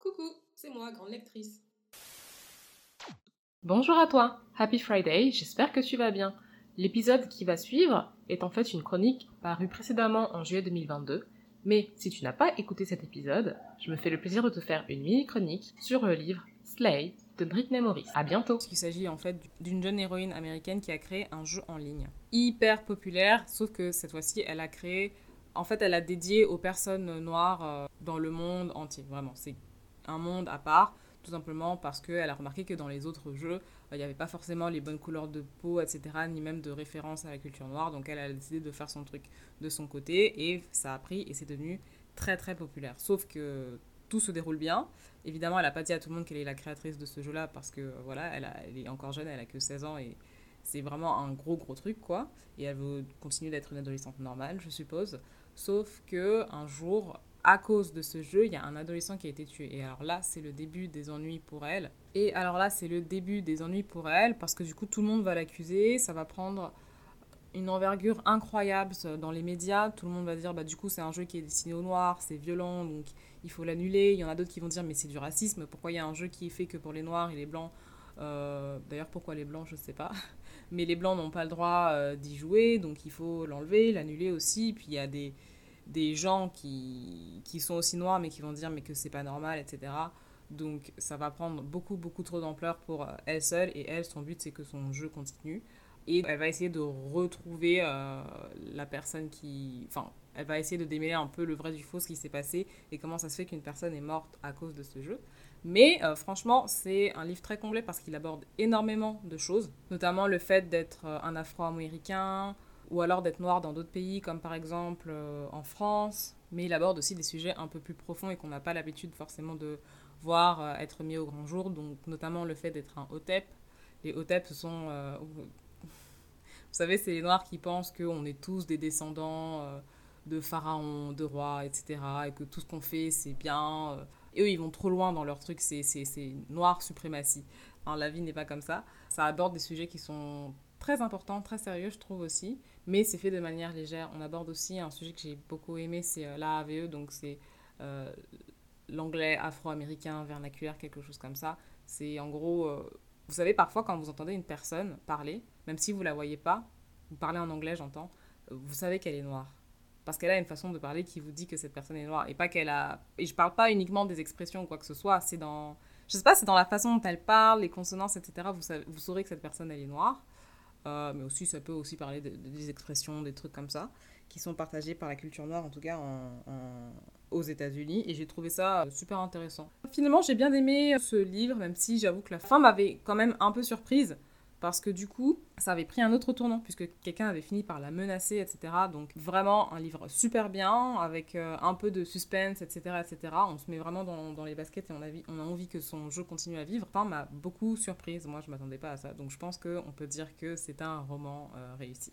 Coucou, c'est moi, grande lectrice. Bonjour à toi, Happy Friday, j'espère que tu vas bien. L'épisode qui va suivre est en fait une chronique parue précédemment en juillet 2022, mais si tu n'as pas écouté cet épisode, je me fais le plaisir de te faire une mini-chronique sur le livre Slay de Britney Morris. À bientôt Il s'agit en fait d'une jeune héroïne américaine qui a créé un jeu en ligne. Hyper populaire, sauf que cette fois-ci, elle a créé... En fait, elle a dédié aux personnes noires euh, dans le monde entier, vraiment. C'est un monde à part, tout simplement parce qu'elle a remarqué que dans les autres jeux, euh, il n'y avait pas forcément les bonnes couleurs de peau, etc., ni même de référence à la culture noire. Donc elle a décidé de faire son truc de son côté et ça a pris et c'est devenu très très populaire. Sauf que tout se déroule bien. Évidemment, elle n'a pas dit à tout le monde qu'elle est la créatrice de ce jeu-là parce que voilà, elle, elle est encore jeune, elle a que 16 ans et c'est vraiment un gros gros truc quoi. Et elle veut continuer d'être une adolescente normale, je suppose. Sauf que un jour, à cause de ce jeu, il y a un adolescent qui a été tué. Et alors là, c'est le début des ennuis pour elle. Et alors là, c'est le début des ennuis pour elle, parce que du coup, tout le monde va l'accuser, ça va prendre une envergure incroyable dans les médias. Tout le monde va dire, bah du coup, c'est un jeu qui est destiné aux noirs, c'est violent, donc il faut l'annuler. Il y en a d'autres qui vont dire, mais c'est du racisme, pourquoi il y a un jeu qui est fait que pour les noirs et les blancs euh, D'ailleurs, pourquoi les blancs, je ne sais pas. Mais les blancs n'ont pas le droit euh, d'y jouer, donc il faut l'enlever, l'annuler aussi. Puis il y a des des gens qui, qui sont aussi noirs mais qui vont dire mais que c'est pas normal, etc. Donc ça va prendre beaucoup beaucoup trop d'ampleur pour euh, elle seule. Et elle son but c'est que son jeu continue. Et elle va essayer de retrouver euh, la personne qui enfin elle va essayer de démêler un peu le vrai du faux ce qui s'est passé et comment ça se fait qu'une personne est morte à cause de ce jeu. Mais euh, franchement c'est un livre très complet parce qu'il aborde énormément de choses notamment le fait d'être un afro-américain ou alors d'être noir dans d'autres pays, comme par exemple euh, en France. Mais il aborde aussi des sujets un peu plus profonds et qu'on n'a pas l'habitude forcément de voir euh, être mis au grand jour, donc notamment le fait d'être un hotep. Les hotep, ce sont... Euh, vous savez, c'est les noirs qui pensent qu'on est tous des descendants de pharaons, de rois, etc. Et que tout ce qu'on fait, c'est bien. Et eux, ils vont trop loin dans leur truc, c'est noir suprématie. la vie n'est pas comme ça. Ça aborde des sujets qui sont très importants, très sérieux, je trouve aussi mais c'est fait de manière légère. On aborde aussi un sujet que j'ai beaucoup aimé, c'est euh, l'AAVE, donc c'est euh, l'anglais afro-américain vernaculaire, quelque chose comme ça. C'est en gros, euh, vous savez, parfois quand vous entendez une personne parler, même si vous la voyez pas, vous parlez en anglais, j'entends, vous savez qu'elle est noire. Parce qu'elle a une façon de parler qui vous dit que cette personne est noire. Et pas qu'elle a. Et je parle pas uniquement des expressions ou quoi que ce soit, c'est dans. Je sais pas, c'est dans la façon dont elle parle, les consonances, etc. Vous, vous saurez que cette personne, elle est noire. Euh, mais aussi ça peut aussi parler de, des expressions, des trucs comme ça, qui sont partagés par la culture noire, en tout cas aux États-Unis, et j'ai trouvé ça euh, super intéressant. Finalement, j'ai bien aimé ce livre, même si j'avoue que la fin m'avait quand même un peu surprise parce que du coup, ça avait pris un autre tournant, puisque quelqu'un avait fini par la menacer, etc. Donc vraiment un livre super bien, avec euh, un peu de suspense, etc., etc. On se met vraiment dans, dans les baskets et on a, on a envie que son jeu continue à vivre. Enfin, m'a beaucoup surprise, moi je m'attendais pas à ça. Donc je pense qu'on peut dire que c'est un roman euh, réussi.